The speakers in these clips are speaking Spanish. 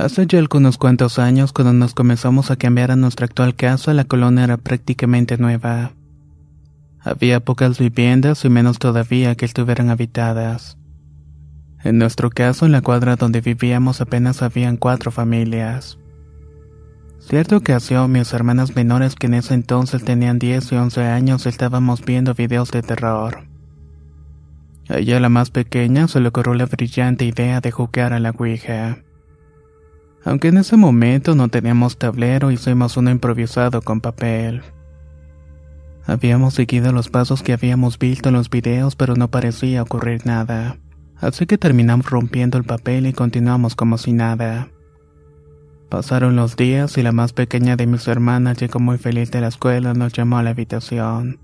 Hace ya algunos cuantos años, cuando nos comenzamos a cambiar a nuestra actual casa, la colonia era prácticamente nueva. Había pocas viviendas y menos todavía que estuvieran habitadas. En nuestro caso, en la cuadra donde vivíamos apenas habían cuatro familias. Cierta ocasión, mis hermanas menores que en ese entonces tenían 10 y 11 años estábamos viendo videos de terror. A ella, la más pequeña, se le ocurrió la brillante idea de jugar a la Ouija. Aunque en ese momento no teníamos tablero, hicimos uno improvisado con papel. Habíamos seguido los pasos que habíamos visto en los videos, pero no parecía ocurrir nada. Así que terminamos rompiendo el papel y continuamos como si nada. Pasaron los días y la más pequeña de mis hermanas llegó muy feliz de la escuela y nos llamó a la habitación.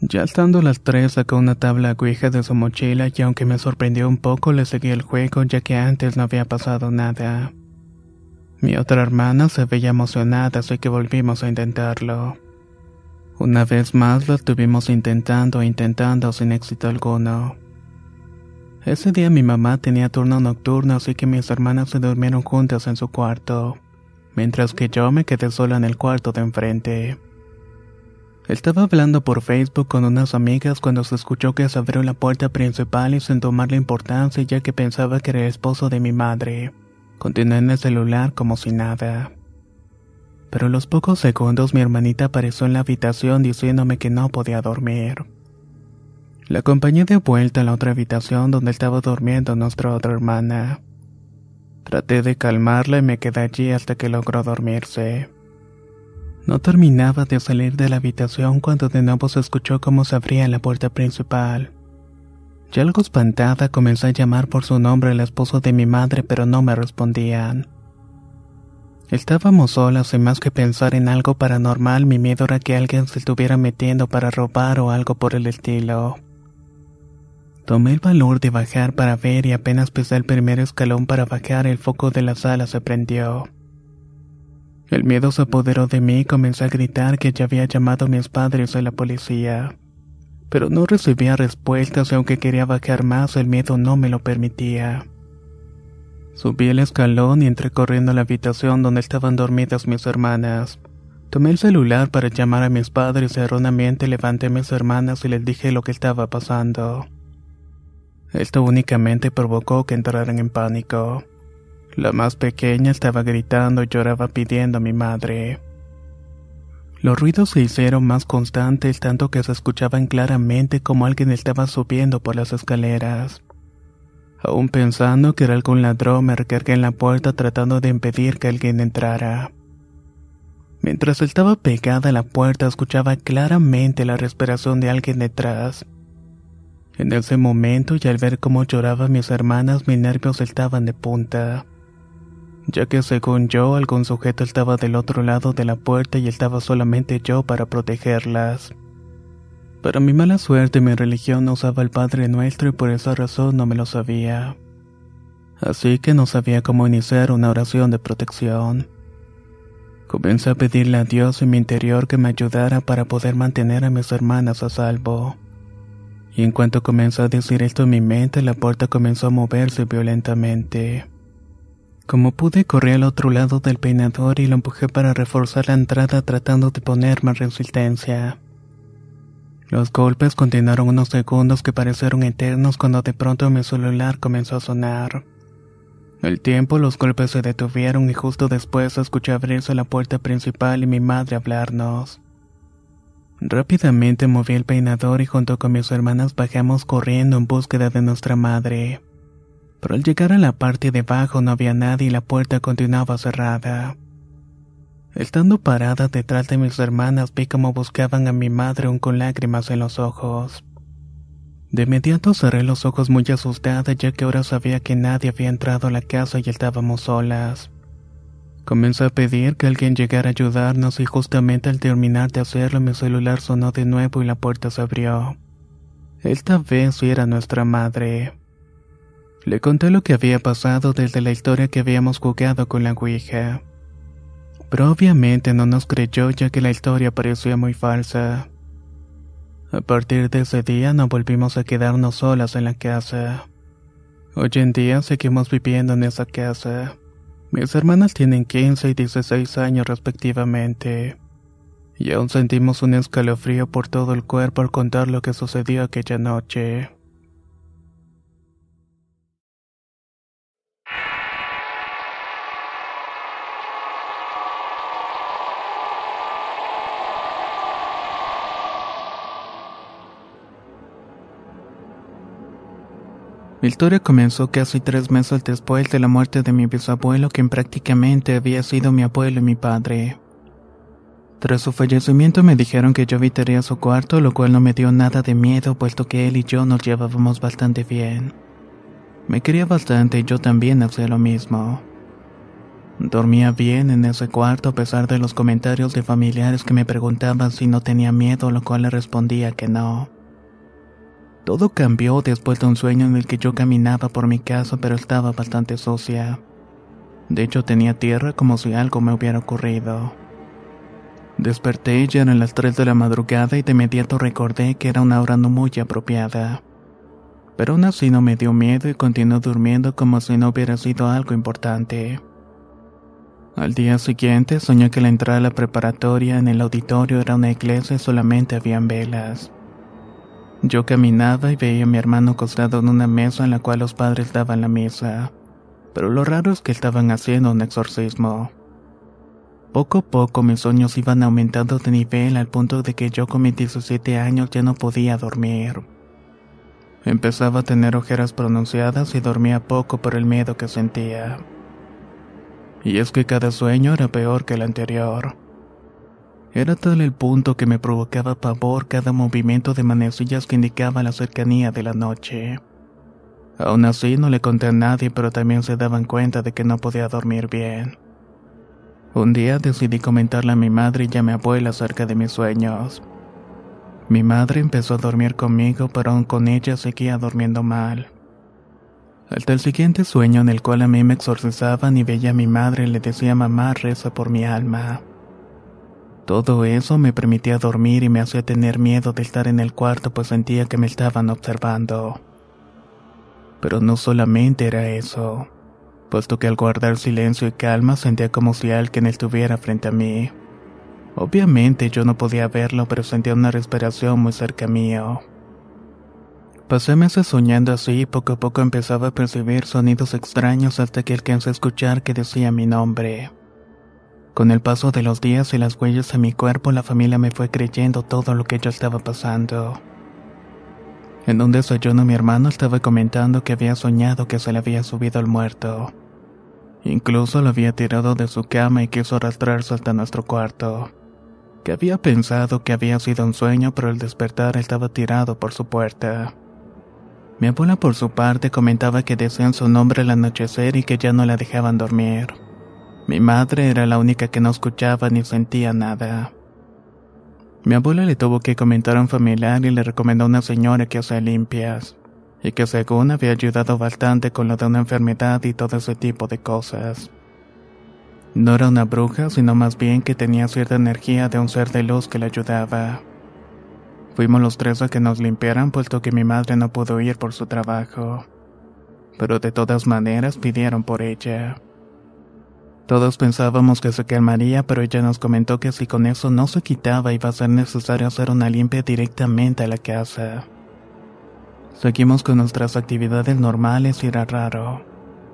Ya estando las tres sacó una tabla ouija de su mochila y aunque me sorprendió un poco le seguí el juego ya que antes no había pasado nada. Mi otra hermana se veía emocionada, así que volvimos a intentarlo. Una vez más lo estuvimos intentando e intentando sin éxito alguno. Ese día mi mamá tenía turno nocturno, así que mis hermanas se durmieron juntas en su cuarto, mientras que yo me quedé sola en el cuarto de enfrente. Estaba hablando por Facebook con unas amigas cuando se escuchó que se abrió la puerta principal y sin tomarle importancia ya que pensaba que era el esposo de mi madre. Continué en el celular como si nada. Pero a los pocos segundos mi hermanita apareció en la habitación diciéndome que no podía dormir. La acompañé de vuelta a la otra habitación donde estaba durmiendo nuestra otra hermana. Traté de calmarla y me quedé allí hasta que logró dormirse. No terminaba de salir de la habitación cuando de nuevo se escuchó cómo se abría la puerta principal. Ya algo espantada comencé a llamar por su nombre al esposo de mi madre, pero no me respondían. Estábamos solas y más que pensar en algo paranormal, mi miedo era que alguien se estuviera metiendo para robar o algo por el estilo. Tomé el valor de bajar para ver y apenas pisé el primer escalón para bajar, el foco de la sala se prendió. El miedo se apoderó de mí y comencé a gritar que ya había llamado a mis padres a la policía pero no recibía respuestas y aunque quería bajar más el miedo no me lo permitía. Subí el escalón y entré corriendo a la habitación donde estaban dormidas mis hermanas. Tomé el celular para llamar a mis padres y erróneamente levanté a mis hermanas y les dije lo que estaba pasando. Esto únicamente provocó que entraran en pánico. La más pequeña estaba gritando y lloraba pidiendo a mi madre. Los ruidos se hicieron más constantes tanto que se escuchaban claramente como alguien estaba subiendo por las escaleras. Aún pensando que era algún ladrón me recargué en la puerta tratando de impedir que alguien entrara. Mientras estaba pegada a la puerta escuchaba claramente la respiración de alguien detrás. En ese momento y al ver cómo lloraban mis hermanas mis nervios estaban de punta ya que según yo algún sujeto estaba del otro lado de la puerta y estaba solamente yo para protegerlas. Para mi mala suerte mi religión no usaba el Padre Nuestro y por esa razón no me lo sabía. Así que no sabía cómo iniciar una oración de protección. Comencé a pedirle a Dios en mi interior que me ayudara para poder mantener a mis hermanas a salvo. Y en cuanto comencé a decir esto en mi mente, la puerta comenzó a moverse violentamente. Como pude, corrí al otro lado del peinador y lo empujé para reforzar la entrada tratando de poner más resistencia. Los golpes continuaron unos segundos que parecieron eternos cuando de pronto mi celular comenzó a sonar. El tiempo, los golpes se detuvieron y justo después escuché abrirse la puerta principal y mi madre hablarnos. Rápidamente moví el peinador y junto con mis hermanas bajamos corriendo en búsqueda de nuestra madre. Pero al llegar a la parte de abajo no había nadie y la puerta continuaba cerrada. Estando parada detrás de mis hermanas vi cómo buscaban a mi madre aún con lágrimas en los ojos. De inmediato cerré los ojos muy asustada ya que ahora sabía que nadie había entrado a la casa y estábamos solas. Comencé a pedir que alguien llegara a ayudarnos y justamente al terminar de hacerlo mi celular sonó de nuevo y la puerta se abrió. Esta vez era nuestra madre. Le conté lo que había pasado desde la historia que habíamos jugado con la Ouija. Pero obviamente no nos creyó ya que la historia parecía muy falsa. A partir de ese día no volvimos a quedarnos solas en la casa. Hoy en día seguimos viviendo en esa casa. Mis hermanas tienen 15 y 16 años respectivamente. Y aún sentimos un escalofrío por todo el cuerpo al contar lo que sucedió aquella noche. Mi historia comenzó casi tres meses después de la muerte de mi bisabuelo, quien prácticamente había sido mi abuelo y mi padre. Tras su fallecimiento me dijeron que yo habitaría su cuarto, lo cual no me dio nada de miedo, puesto que él y yo nos llevábamos bastante bien. Me quería bastante y yo también hacía lo mismo. Dormía bien en ese cuarto a pesar de los comentarios de familiares que me preguntaban si no tenía miedo, lo cual le respondía que no. Todo cambió después de un sueño en el que yo caminaba por mi casa pero estaba bastante sucia. De hecho tenía tierra como si algo me hubiera ocurrido. Desperté ya eran las 3 de la madrugada y de inmediato recordé que era una hora no muy apropiada. Pero aún así no me dio miedo y continué durmiendo como si no hubiera sido algo importante. Al día siguiente soñé que la entrada la preparatoria en el auditorio era una iglesia y solamente habían velas. Yo caminaba y veía a mi hermano acostado en una mesa en la cual los padres daban la misa, pero lo raro es que estaban haciendo un exorcismo. Poco a poco mis sueños iban aumentando de nivel al punto de que yo con mis 17 años ya no podía dormir. Empezaba a tener ojeras pronunciadas y dormía poco por el miedo que sentía. Y es que cada sueño era peor que el anterior. Era tal el punto que me provocaba pavor cada movimiento de manecillas que indicaba la cercanía de la noche. Aún así no le conté a nadie, pero también se daban cuenta de que no podía dormir bien. Un día decidí comentarle a mi madre y a mi abuela acerca de mis sueños. Mi madre empezó a dormir conmigo, pero aún con ella seguía durmiendo mal. Hasta el siguiente sueño en el cual a mí me exorcizaban y veía a mi madre le decía mamá reza por mi alma. Todo eso me permitía dormir y me hacía tener miedo de estar en el cuarto pues sentía que me estaban observando. Pero no solamente era eso, puesto que al guardar silencio y calma sentía como si alguien estuviera frente a mí. Obviamente yo no podía verlo, pero sentía una respiración muy cerca mío. Pasé meses soñando así y poco a poco empezaba a percibir sonidos extraños hasta que alcancé a escuchar que decía mi nombre. Con el paso de los días y las huellas en mi cuerpo, la familia me fue creyendo todo lo que yo estaba pasando. En un desayuno mi hermano estaba comentando que había soñado que se le había subido el muerto. Incluso lo había tirado de su cama y quiso arrastrarse hasta nuestro cuarto. Que había pensado que había sido un sueño, pero al despertar estaba tirado por su puerta. Mi abuela por su parte comentaba que decían su nombre al anochecer y que ya no la dejaban dormir. Mi madre era la única que no escuchaba ni sentía nada. Mi abuela le tuvo que comentar a un familiar y le recomendó a una señora que hacía limpias, y que según había ayudado bastante con lo de una enfermedad y todo ese tipo de cosas. No era una bruja, sino más bien que tenía cierta energía de un ser de luz que le ayudaba. Fuimos los tres a que nos limpiaran puesto que mi madre no pudo ir por su trabajo. Pero de todas maneras pidieron por ella. Todos pensábamos que se calmaría, pero ella nos comentó que si con eso no se quitaba iba a ser necesario hacer una limpia directamente a la casa. Seguimos con nuestras actividades normales y era raro.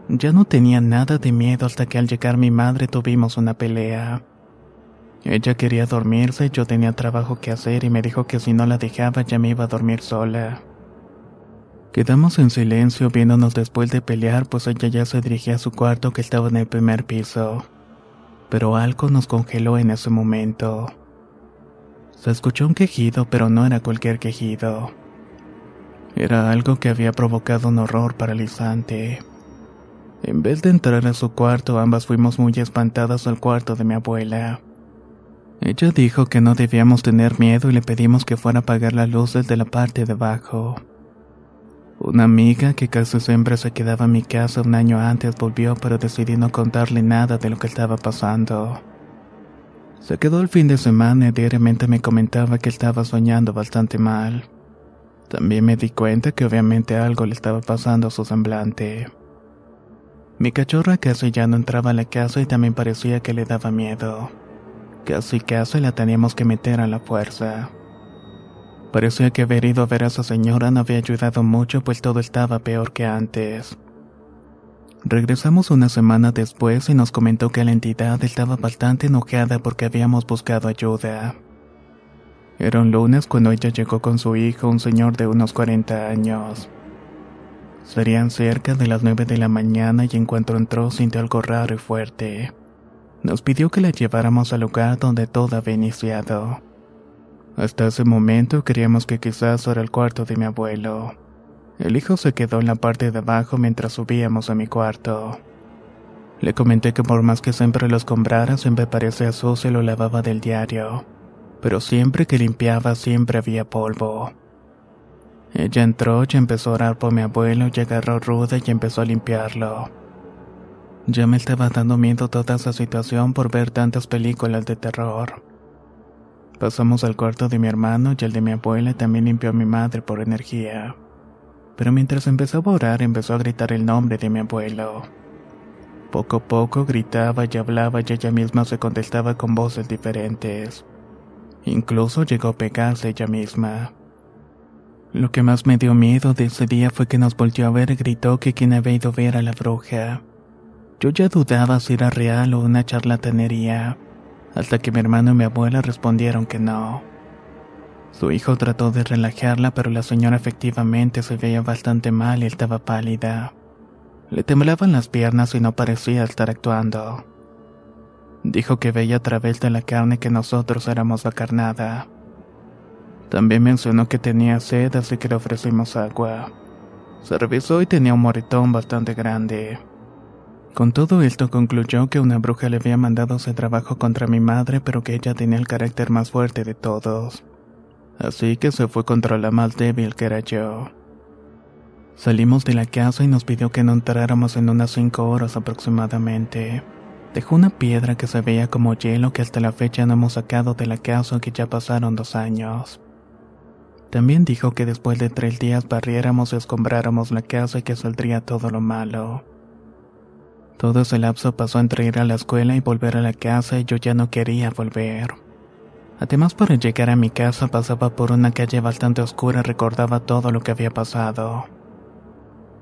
Ya no tenía nada de miedo hasta que al llegar mi madre tuvimos una pelea. Ella quería dormirse, yo tenía trabajo que hacer y me dijo que si no la dejaba ya me iba a dormir sola. Quedamos en silencio viéndonos después de pelear, pues ella ya se dirigía a su cuarto que estaba en el primer piso. Pero algo nos congeló en ese momento. Se escuchó un quejido, pero no era cualquier quejido. Era algo que había provocado un horror paralizante. En vez de entrar a su cuarto, ambas fuimos muy espantadas al cuarto de mi abuela. Ella dijo que no debíamos tener miedo y le pedimos que fuera a apagar las luces de la parte de abajo. Una amiga que casi siempre se quedaba en mi casa un año antes volvió pero decidí no contarle nada de lo que estaba pasando. Se quedó el fin de semana y diariamente me comentaba que estaba soñando bastante mal. También me di cuenta que obviamente algo le estaba pasando a su semblante. Mi cachorra casi ya no entraba a la casa y también parecía que le daba miedo. Casi casi la teníamos que meter a la fuerza. Parecía que haber ido a ver a esa señora no había ayudado mucho, pues todo estaba peor que antes. Regresamos una semana después y nos comentó que la entidad estaba bastante enojada porque habíamos buscado ayuda. Era un lunes cuando ella llegó con su hijo, un señor de unos 40 años. Serían cerca de las 9 de la mañana y en cuanto entró sintió algo raro y fuerte. Nos pidió que la lleváramos al lugar donde todo había iniciado. Hasta ese momento creíamos que quizás era el cuarto de mi abuelo. El hijo se quedó en la parte de abajo mientras subíamos a mi cuarto. Le comenté que por más que siempre los comprara, siempre parecía sucio y lo lavaba del diario. Pero siempre que limpiaba, siempre había polvo. Ella entró y empezó a orar por mi abuelo y agarró ruda y empezó a limpiarlo. Ya me estaba dando miedo toda esa situación por ver tantas películas de terror. Pasamos al cuarto de mi hermano y el de mi abuela también limpió a mi madre por energía. Pero mientras empezaba a orar empezó a gritar el nombre de mi abuelo. Poco a poco gritaba y hablaba y ella misma se contestaba con voces diferentes. Incluso llegó a pegarse ella misma. Lo que más me dio miedo de ese día fue que nos volvió a ver y gritó que quien había ido a ver a la bruja. Yo ya dudaba si era real o una charlatanería hasta que mi hermano y mi abuela respondieron que no. Su hijo trató de relajarla, pero la señora efectivamente se veía bastante mal y estaba pálida. Le temblaban las piernas y no parecía estar actuando. Dijo que veía a través de la carne que nosotros éramos la carnada. También mencionó que tenía sed, así que le ofrecimos agua. Se revisó y tenía un moretón bastante grande. Con todo esto concluyó que una bruja le había mandado ese trabajo contra mi madre, pero que ella tenía el carácter más fuerte de todos. Así que se fue contra la más débil que era yo. Salimos de la casa y nos pidió que no entráramos en unas cinco horas aproximadamente. Dejó una piedra que se veía como hielo que hasta la fecha no hemos sacado de la casa que ya pasaron dos años. También dijo que después de tres días barriéramos y escombráramos la casa y que saldría todo lo malo. Todo ese lapso pasó entre ir a la escuela y volver a la casa y yo ya no quería volver. Además, para llegar a mi casa pasaba por una calle bastante oscura y recordaba todo lo que había pasado.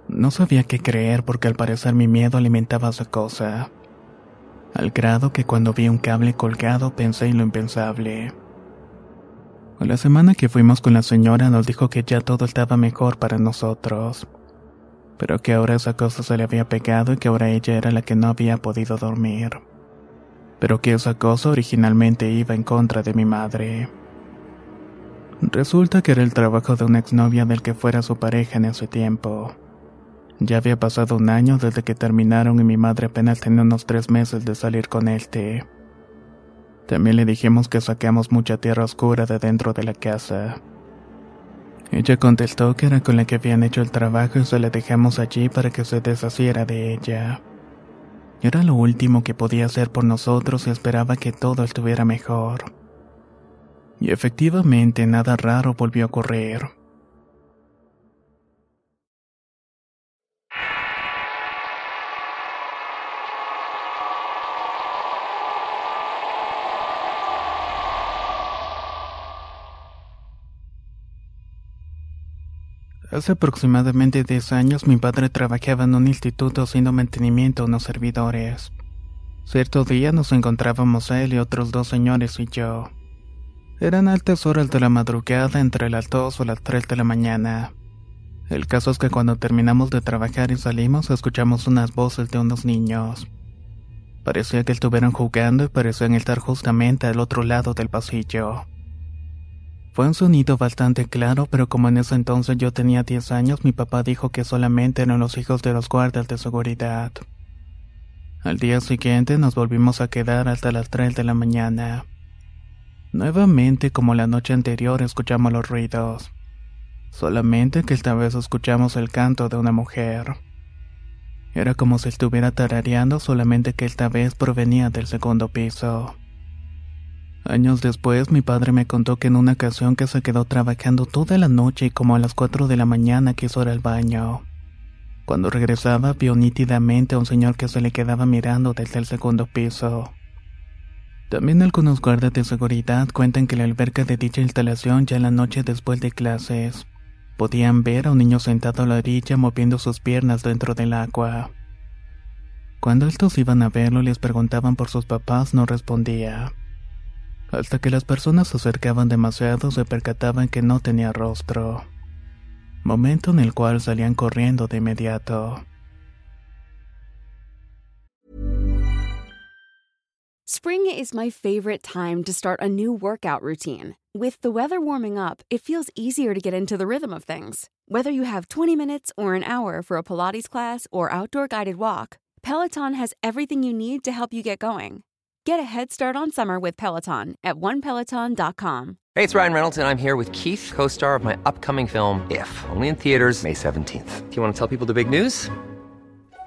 No sabía qué creer porque al parecer mi miedo alimentaba esa cosa. Al grado que cuando vi un cable colgado pensé en lo impensable. La semana que fuimos con la señora nos dijo que ya todo estaba mejor para nosotros pero que ahora esa cosa se le había pegado y que ahora ella era la que no había podido dormir. Pero que esa cosa originalmente iba en contra de mi madre. Resulta que era el trabajo de una exnovia del que fuera su pareja en ese tiempo. Ya había pasado un año desde que terminaron y mi madre apenas tenía unos tres meses de salir con este. También le dijimos que saquemos mucha tierra oscura de dentro de la casa. Ella contestó que era con la que habían hecho el trabajo y se la dejamos allí para que se deshaciera de ella. Era lo último que podía hacer por nosotros y esperaba que todo estuviera mejor. Y efectivamente nada raro volvió a ocurrir. Hace aproximadamente 10 años mi padre trabajaba en un instituto haciendo mantenimiento a unos servidores. Cierto día nos encontrábamos él y otros dos señores y yo. Eran altas horas de la madrugada entre las 2 o las 3 de la mañana. El caso es que cuando terminamos de trabajar y salimos escuchamos unas voces de unos niños. Parecía que estuvieran jugando y parecían estar justamente al otro lado del pasillo. Fue un sonido bastante claro, pero como en ese entonces yo tenía 10 años, mi papá dijo que solamente eran los hijos de los guardias de seguridad. Al día siguiente nos volvimos a quedar hasta las 3 de la mañana. Nuevamente, como la noche anterior, escuchamos los ruidos. Solamente que esta vez escuchamos el canto de una mujer. Era como si estuviera tarareando, solamente que esta vez provenía del segundo piso. Años después, mi padre me contó que en una ocasión que se quedó trabajando toda la noche y como a las 4 de la mañana quiso ir al baño. Cuando regresaba, vio nítidamente a un señor que se le quedaba mirando desde el segundo piso. También algunos guardias de seguridad cuentan que la alberca de dicha instalación ya en la noche después de clases podían ver a un niño sentado a la orilla moviendo sus piernas dentro del agua. Cuando estos iban a verlo les preguntaban por sus papás no respondía. Hasta que las personas se acercaban demasiado se percataban que no tenía rostro. Momento en el cual salían corriendo de inmediato. Spring is my favorite time to start a new workout routine. With the weather warming up, it feels easier to get into the rhythm of things. Whether you have 20 minutes or an hour for a Pilates class or outdoor guided walk, Peloton has everything you need to help you get going. Get a head start on summer with Peloton at onepeloton.com. Hey, it's Ryan Reynolds, and I'm here with Keith, co star of my upcoming film, If, only in theaters, May 17th. Do you want to tell people the big news?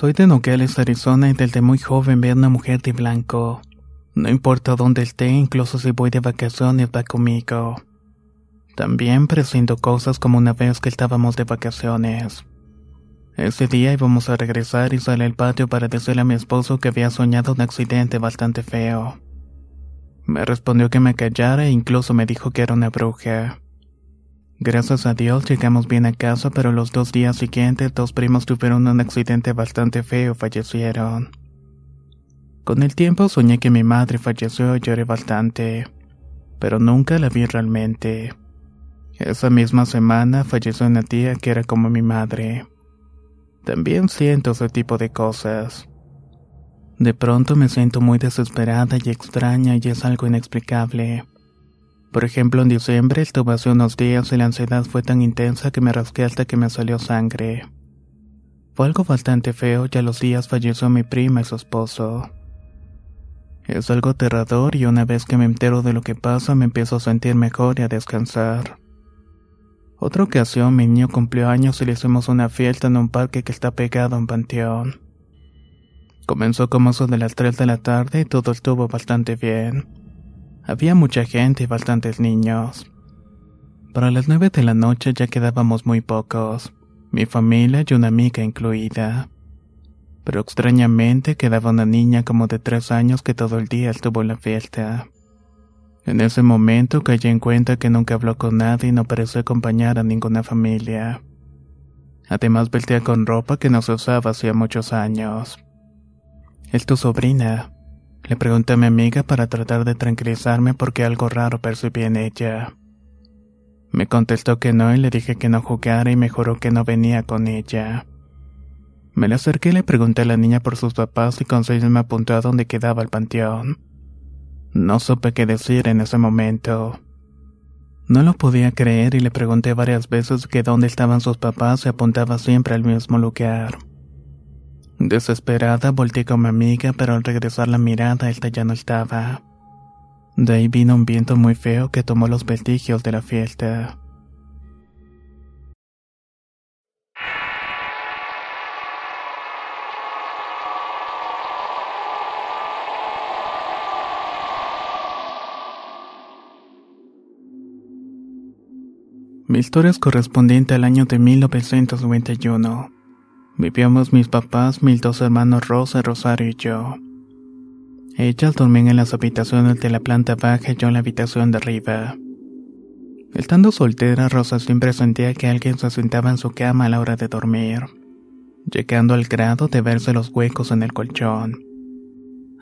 Soy de Nogales, Arizona y desde muy joven veo a una mujer de blanco. No importa dónde esté, incluso si voy de vacaciones, va conmigo. También presiento cosas como una vez que estábamos de vacaciones. Ese día íbamos a regresar y salí al patio para decirle a mi esposo que había soñado un accidente bastante feo. Me respondió que me callara e incluso me dijo que era una bruja. Gracias a Dios llegamos bien a casa, pero los dos días siguientes dos primos tuvieron un accidente bastante feo y fallecieron. Con el tiempo soñé que mi madre falleció y lloré bastante, pero nunca la vi realmente. Esa misma semana falleció una tía que era como mi madre. También siento ese tipo de cosas. De pronto me siento muy desesperada y extraña y es algo inexplicable. Por ejemplo, en diciembre estuve hace unos días y la ansiedad fue tan intensa que me rasqué hasta que me salió sangre. Fue algo bastante feo y a los días falleció mi prima y su esposo. Es algo aterrador y una vez que me entero de lo que pasa me empiezo a sentir mejor y a descansar. Otra ocasión mi niño cumplió años y le hicimos una fiesta en un parque que está pegado a un panteón. Comenzó como eso de las 3 de la tarde y todo estuvo bastante bien. Había mucha gente y bastantes niños. Para las nueve de la noche ya quedábamos muy pocos, mi familia y una amiga incluida. Pero extrañamente quedaba una niña como de tres años que todo el día estuvo en la fiesta. En ese momento caí en cuenta que nunca habló con nadie y no pareció acompañar a ninguna familia. Además vestía con ropa que no se usaba hacía muchos años. ¿Es tu sobrina? Le pregunté a mi amiga para tratar de tranquilizarme porque algo raro percibí en ella. Me contestó que no y le dije que no jugara y me juró que no venía con ella. Me le acerqué y le pregunté a la niña por sus papás y con me apuntó a dónde quedaba el panteón. No supe qué decir en ese momento. No lo podía creer y le pregunté varias veces que dónde estaban sus papás y apuntaba siempre al mismo lugar. Desesperada volteé con mi amiga, pero al regresar la mirada, esta ya no estaba. De ahí vino un viento muy feo que tomó los vestigios de la fiesta. Mi historia es correspondiente al año de 1991. Vivíamos mis papás, mis dos hermanos Rosa, Rosario y yo. Ellas dormían en las habitaciones de la planta baja y yo en la habitación de arriba. Estando soltera, Rosa siempre sentía que alguien se sentaba en su cama a la hora de dormir, llegando al grado de verse los huecos en el colchón.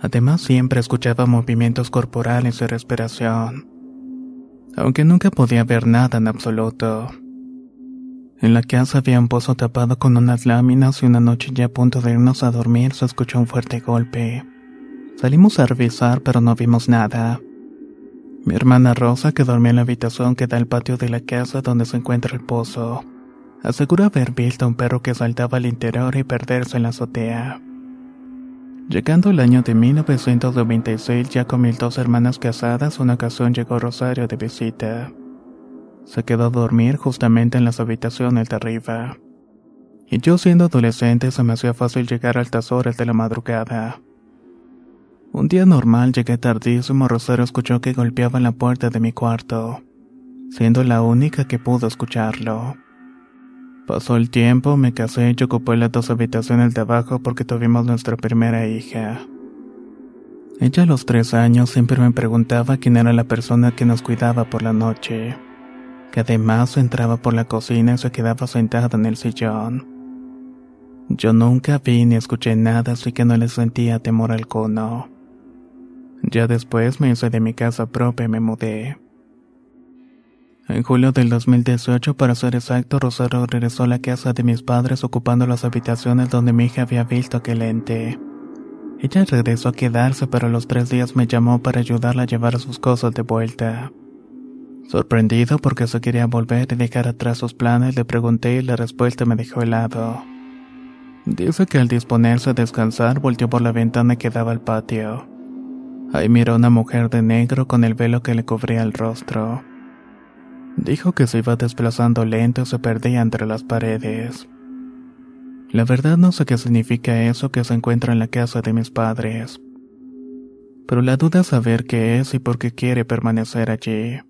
Además, siempre escuchaba movimientos corporales y respiración aunque nunca podía ver nada en absoluto. En la casa había un pozo tapado con unas láminas y una noche ya a punto de irnos a dormir se escuchó un fuerte golpe. Salimos a revisar pero no vimos nada. Mi hermana Rosa, que dormía en la habitación que da al patio de la casa donde se encuentra el pozo, asegura haber visto a un perro que saltaba al interior y perderse en la azotea. Llegando el año de 1996, ya con mis dos hermanas casadas, una ocasión llegó Rosario de visita. Se quedó a dormir justamente en las habitaciones de arriba. Y yo siendo adolescente se me hacía fácil llegar a altas horas de la madrugada. Un día normal llegué tardísimo, Rosario escuchó que golpeaba la puerta de mi cuarto, siendo la única que pudo escucharlo. Pasó el tiempo, me casé y ocupé las dos habitaciones de abajo porque tuvimos nuestra primera hija. Ella a los tres años siempre me preguntaba quién era la persona que nos cuidaba por la noche, que además entraba por la cocina y se quedaba sentada en el sillón. Yo nunca vi ni escuché nada, así que no le sentía temor alguno. Ya después me hice de mi casa propia y me mudé. En julio del 2018, para ser exacto, Rosario regresó a la casa de mis padres ocupando las habitaciones donde mi hija había visto aquel ente. Ella regresó a quedarse, pero a los tres días me llamó para ayudarla a llevar sus cosas de vuelta. Sorprendido porque se quería volver y dejar atrás sus planes, le pregunté y la respuesta me dejó helado. Dice que al disponerse a descansar volteó por la ventana que daba al patio. Ahí miró una mujer de negro con el velo que le cubría el rostro. Dijo que se iba desplazando lento y se perdía entre las paredes. La verdad no sé qué significa eso que se encuentra en la casa de mis padres. Pero la duda es saber qué es y por qué quiere permanecer allí.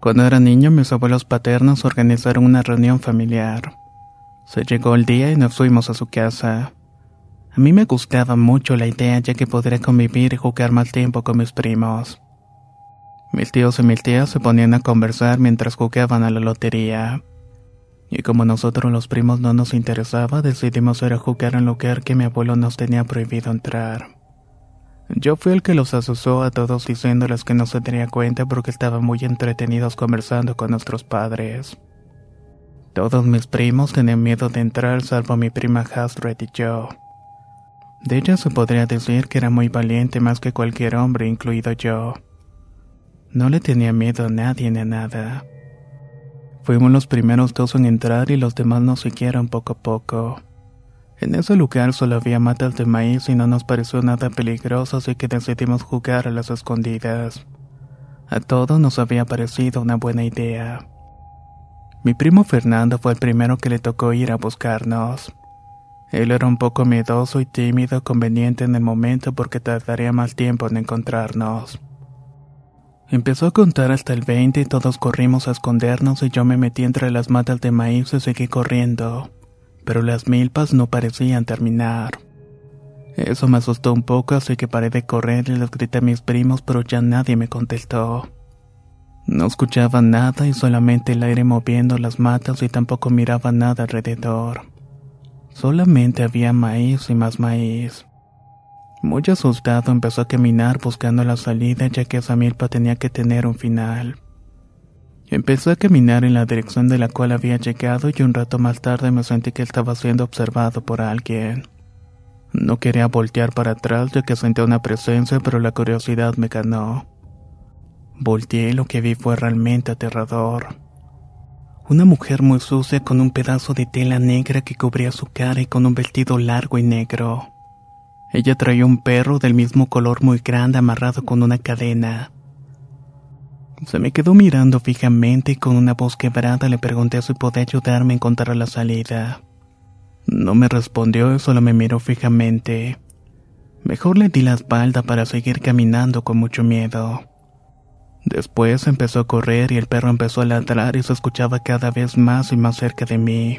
Cuando era niño, mis abuelos paternos organizaron una reunión familiar. Se llegó el día y nos fuimos a su casa. A mí me gustaba mucho la idea ya que podría convivir y jugar más tiempo con mis primos. Mis tíos y mis tías se ponían a conversar mientras jugaban a la lotería. Y como nosotros los primos no nos interesaba, decidimos ir a jugar en un lugar que mi abuelo nos tenía prohibido entrar. Yo fui el que los asusó a todos diciéndoles que no se tenía cuenta porque estaban muy entretenidos conversando con nuestros padres. Todos mis primos tenían miedo de entrar salvo mi prima Hasred y yo. De ella se podría decir que era muy valiente más que cualquier hombre, incluido yo. No le tenía miedo a nadie ni a nada. Fuimos los primeros dos en entrar y los demás nos siguieron poco a poco. En ese lugar solo había matas de maíz y no nos pareció nada peligroso, así que decidimos jugar a las escondidas. A todos nos había parecido una buena idea. Mi primo Fernando fue el primero que le tocó ir a buscarnos. Él era un poco miedoso y tímido, conveniente en el momento porque tardaría más tiempo en encontrarnos. Empezó a contar hasta el 20 y todos corrimos a escondernos y yo me metí entre las matas de maíz y seguí corriendo pero las milpas no parecían terminar. Eso me asustó un poco, así que paré de correr y les grité a mis primos, pero ya nadie me contestó. No escuchaba nada y solamente el aire moviendo las matas y tampoco miraba nada alrededor. Solamente había maíz y más maíz. Muy asustado empezó a caminar buscando la salida ya que esa milpa tenía que tener un final. Empecé a caminar en la dirección de la cual había llegado y un rato más tarde me sentí que estaba siendo observado por alguien. No quería voltear para atrás ya que sentía una presencia, pero la curiosidad me ganó. Volteé y lo que vi fue realmente aterrador. Una mujer muy sucia con un pedazo de tela negra que cubría su cara y con un vestido largo y negro. Ella traía un perro del mismo color muy grande amarrado con una cadena. Se me quedó mirando fijamente y con una voz quebrada le pregunté si podía ayudarme a encontrar la salida. No me respondió y solo me miró fijamente. Mejor le di la espalda para seguir caminando con mucho miedo. Después empezó a correr y el perro empezó a ladrar y se escuchaba cada vez más y más cerca de mí.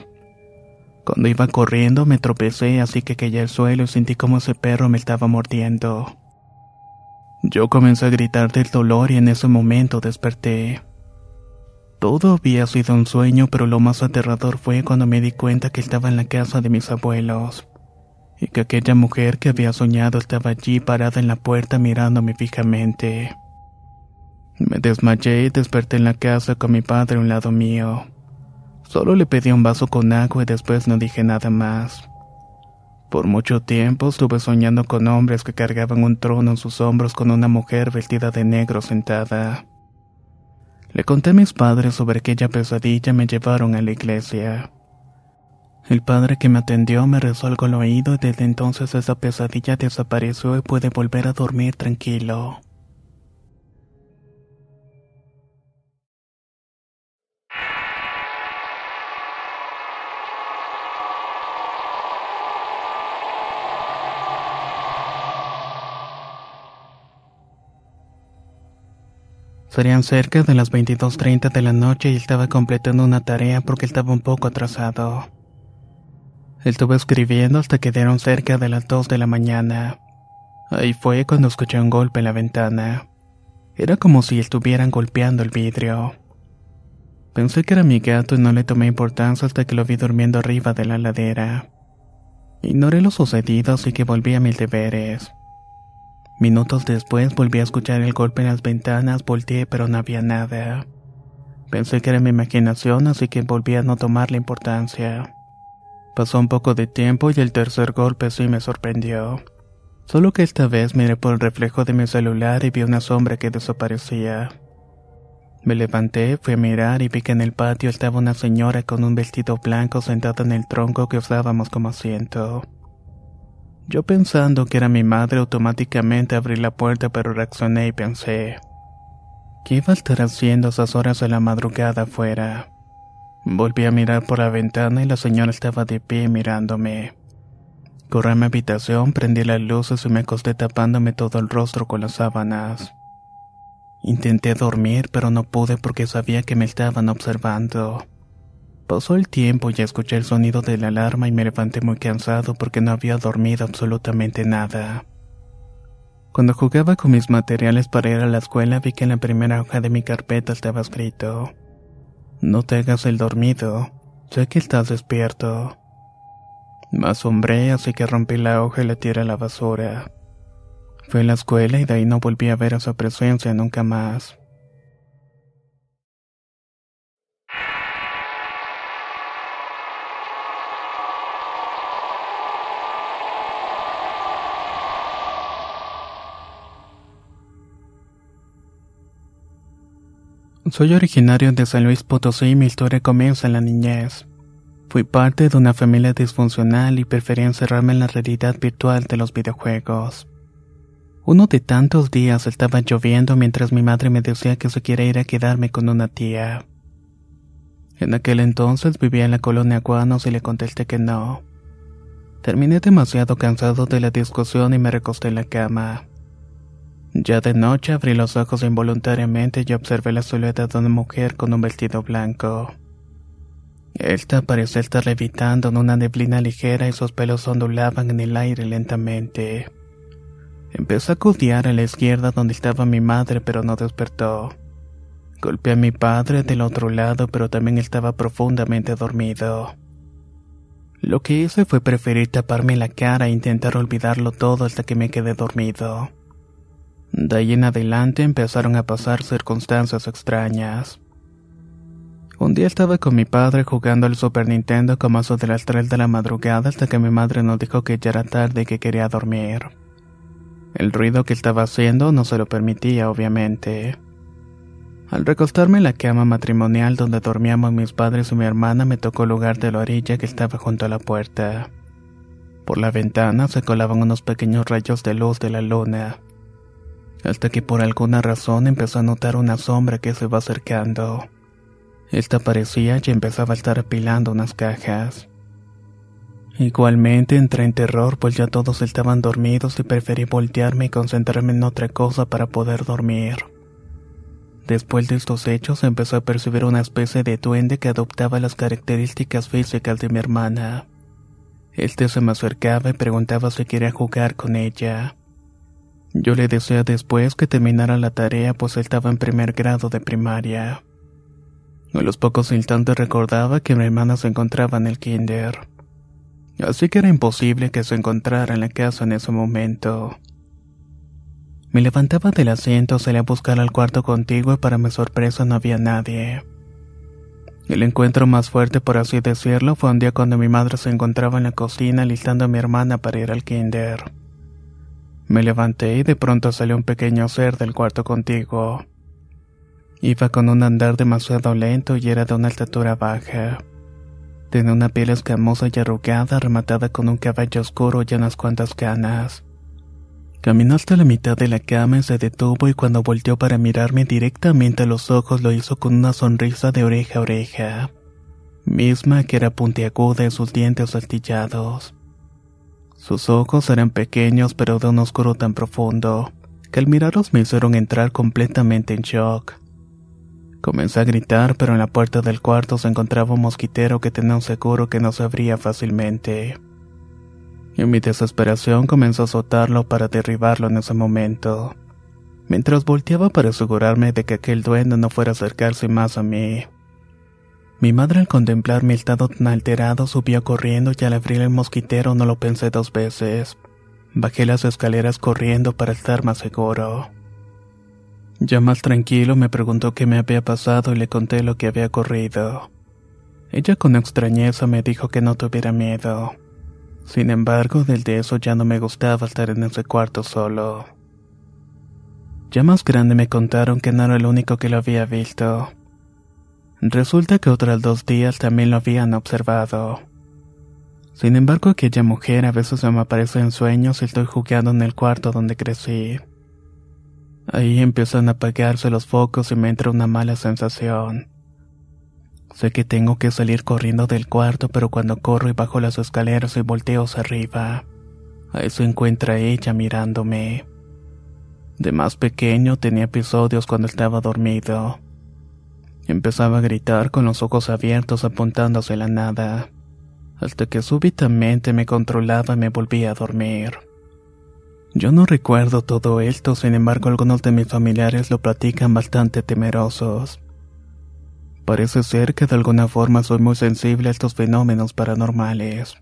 Cuando iba corriendo me tropecé así que caí al suelo y sentí como ese perro me estaba mordiendo. Yo comencé a gritar del dolor y en ese momento desperté. Todo había sido un sueño, pero lo más aterrador fue cuando me di cuenta que estaba en la casa de mis abuelos y que aquella mujer que había soñado estaba allí parada en la puerta mirándome fijamente. Me desmayé y desperté en la casa con mi padre a un lado mío. Solo le pedí un vaso con agua y después no dije nada más. Por mucho tiempo estuve soñando con hombres que cargaban un trono en sus hombros con una mujer vestida de negro sentada. Le conté a mis padres sobre aquella pesadilla y me llevaron a la iglesia. El padre que me atendió me rezó algo al oído y desde entonces esa pesadilla desapareció y pude volver a dormir tranquilo. Serían cerca de las 22.30 de la noche y estaba completando una tarea porque estaba un poco atrasado. Estuve escribiendo hasta que dieron cerca de las 2 de la mañana. Ahí fue cuando escuché un golpe en la ventana. Era como si estuvieran golpeando el vidrio. Pensé que era mi gato y no le tomé importancia hasta que lo vi durmiendo arriba de la ladera. Ignoré lo sucedido así que volví a mis deberes. Minutos después volví a escuchar el golpe en las ventanas, volteé pero no había nada. Pensé que era mi imaginación, así que volví a no tomarle importancia. Pasó un poco de tiempo y el tercer golpe sí me sorprendió. Solo que esta vez miré por el reflejo de mi celular y vi una sombra que desaparecía. Me levanté, fui a mirar y vi que en el patio estaba una señora con un vestido blanco sentada en el tronco que usábamos como asiento. Yo pensando que era mi madre automáticamente abrí la puerta pero reaccioné y pensé, ¿qué iba a estar haciendo a esas horas de la madrugada afuera? Volví a mirar por la ventana y la señora estaba de pie mirándome. Corrí a mi habitación, prendí las luces y me acosté tapándome todo el rostro con las sábanas. Intenté dormir pero no pude porque sabía que me estaban observando. Pasó el tiempo y escuché el sonido de la alarma y me levanté muy cansado porque no había dormido absolutamente nada. Cuando jugaba con mis materiales para ir a la escuela vi que en la primera hoja de mi carpeta estaba escrito, No te hagas el dormido, sé que estás despierto. Me asombré así que rompí la hoja y la tiré a la basura. Fui a la escuela y de ahí no volví a ver a su presencia nunca más. Soy originario de San Luis Potosí y mi historia comienza en la niñez. Fui parte de una familia disfuncional y preferí encerrarme en la realidad virtual de los videojuegos. Uno de tantos días estaba lloviendo mientras mi madre me decía que se quiere ir a quedarme con una tía. En aquel entonces vivía en la colonia Guanos y le contesté que no. Terminé demasiado cansado de la discusión y me recosté en la cama. Ya de noche abrí los ojos involuntariamente y observé la silueta de una mujer con un vestido blanco. Esta parecía estar levitando en una neblina ligera y sus pelos ondulaban en el aire lentamente. Empecé a acudiar a la izquierda donde estaba mi madre, pero no despertó. Golpeé a mi padre del otro lado, pero también estaba profundamente dormido. Lo que hice fue preferir taparme la cara e intentar olvidarlo todo hasta que me quedé dormido. De ahí en adelante empezaron a pasar circunstancias extrañas. Un día estaba con mi padre jugando al Super Nintendo como eso de las 3 de la madrugada hasta que mi madre nos dijo que ya era tarde y que quería dormir. El ruido que estaba haciendo no se lo permitía, obviamente. Al recostarme en la cama matrimonial donde dormíamos mis padres y mi hermana me tocó el lugar de la orilla que estaba junto a la puerta. Por la ventana se colaban unos pequeños rayos de luz de la luna, hasta que por alguna razón empezó a notar una sombra que se iba acercando. Esta aparecía y empezaba a estar apilando unas cajas. Igualmente entré en terror pues ya todos estaban dormidos y preferí voltearme y concentrarme en otra cosa para poder dormir. Después de estos hechos empezó a percibir una especie de duende que adoptaba las características físicas de mi hermana. Este se me acercaba y preguntaba si quería jugar con ella. Yo le decía después que terminara la tarea pues estaba en primer grado de primaria. A los pocos instantes recordaba que mi hermana se encontraba en el kinder. Así que era imposible que se encontrara en la casa en ese momento. Me levantaba del asiento, salí a buscar al cuarto contiguo y para mi sorpresa no había nadie. El encuentro más fuerte, por así decirlo, fue un día cuando mi madre se encontraba en la cocina listando a mi hermana para ir al kinder. Me levanté y de pronto salió un pequeño ser del cuarto contiguo. Iba con un andar demasiado lento y era de una estatura baja. Tenía una piel escamosa y arrugada rematada con un cabello oscuro y unas cuantas canas. Caminó hasta la mitad de la cama y se detuvo y cuando volteó para mirarme directamente a los ojos lo hizo con una sonrisa de oreja a oreja, misma que era puntiaguda en sus dientes astillados. Sus ojos eran pequeños pero de un oscuro tan profundo, que al mirarlos me hicieron entrar completamente en shock. Comencé a gritar, pero en la puerta del cuarto se encontraba un mosquitero que tenía un seguro que no se abría fácilmente. En mi desesperación comenzó a azotarlo para derribarlo en ese momento, mientras volteaba para asegurarme de que aquel duende no fuera a acercarse más a mí. Mi madre al contemplar mi estado tan alterado subió corriendo y al abrir el mosquitero no lo pensé dos veces. Bajé las escaleras corriendo para estar más seguro. Ya más tranquilo me preguntó qué me había pasado y le conté lo que había ocurrido. Ella con extrañeza me dijo que no tuviera miedo. Sin embargo, desde eso ya no me gustaba estar en ese cuarto solo. Ya más grande me contaron que no era el único que lo había visto. Resulta que otros dos días también lo habían observado. Sin embargo, aquella mujer a veces me aparece en sueños y estoy jugando en el cuarto donde crecí. Ahí empiezan a apagarse los focos y me entra una mala sensación. Sé que tengo que salir corriendo del cuarto, pero cuando corro y bajo las escaleras y volteo hacia arriba, ahí se encuentra ella mirándome. De más pequeño tenía episodios cuando estaba dormido. Empezaba a gritar con los ojos abiertos apuntando hacia la nada, hasta que súbitamente me controlaba y me volvía a dormir. Yo no recuerdo todo esto, sin embargo algunos de mis familiares lo platican bastante temerosos. Parece ser que de alguna forma soy muy sensible a estos fenómenos paranormales.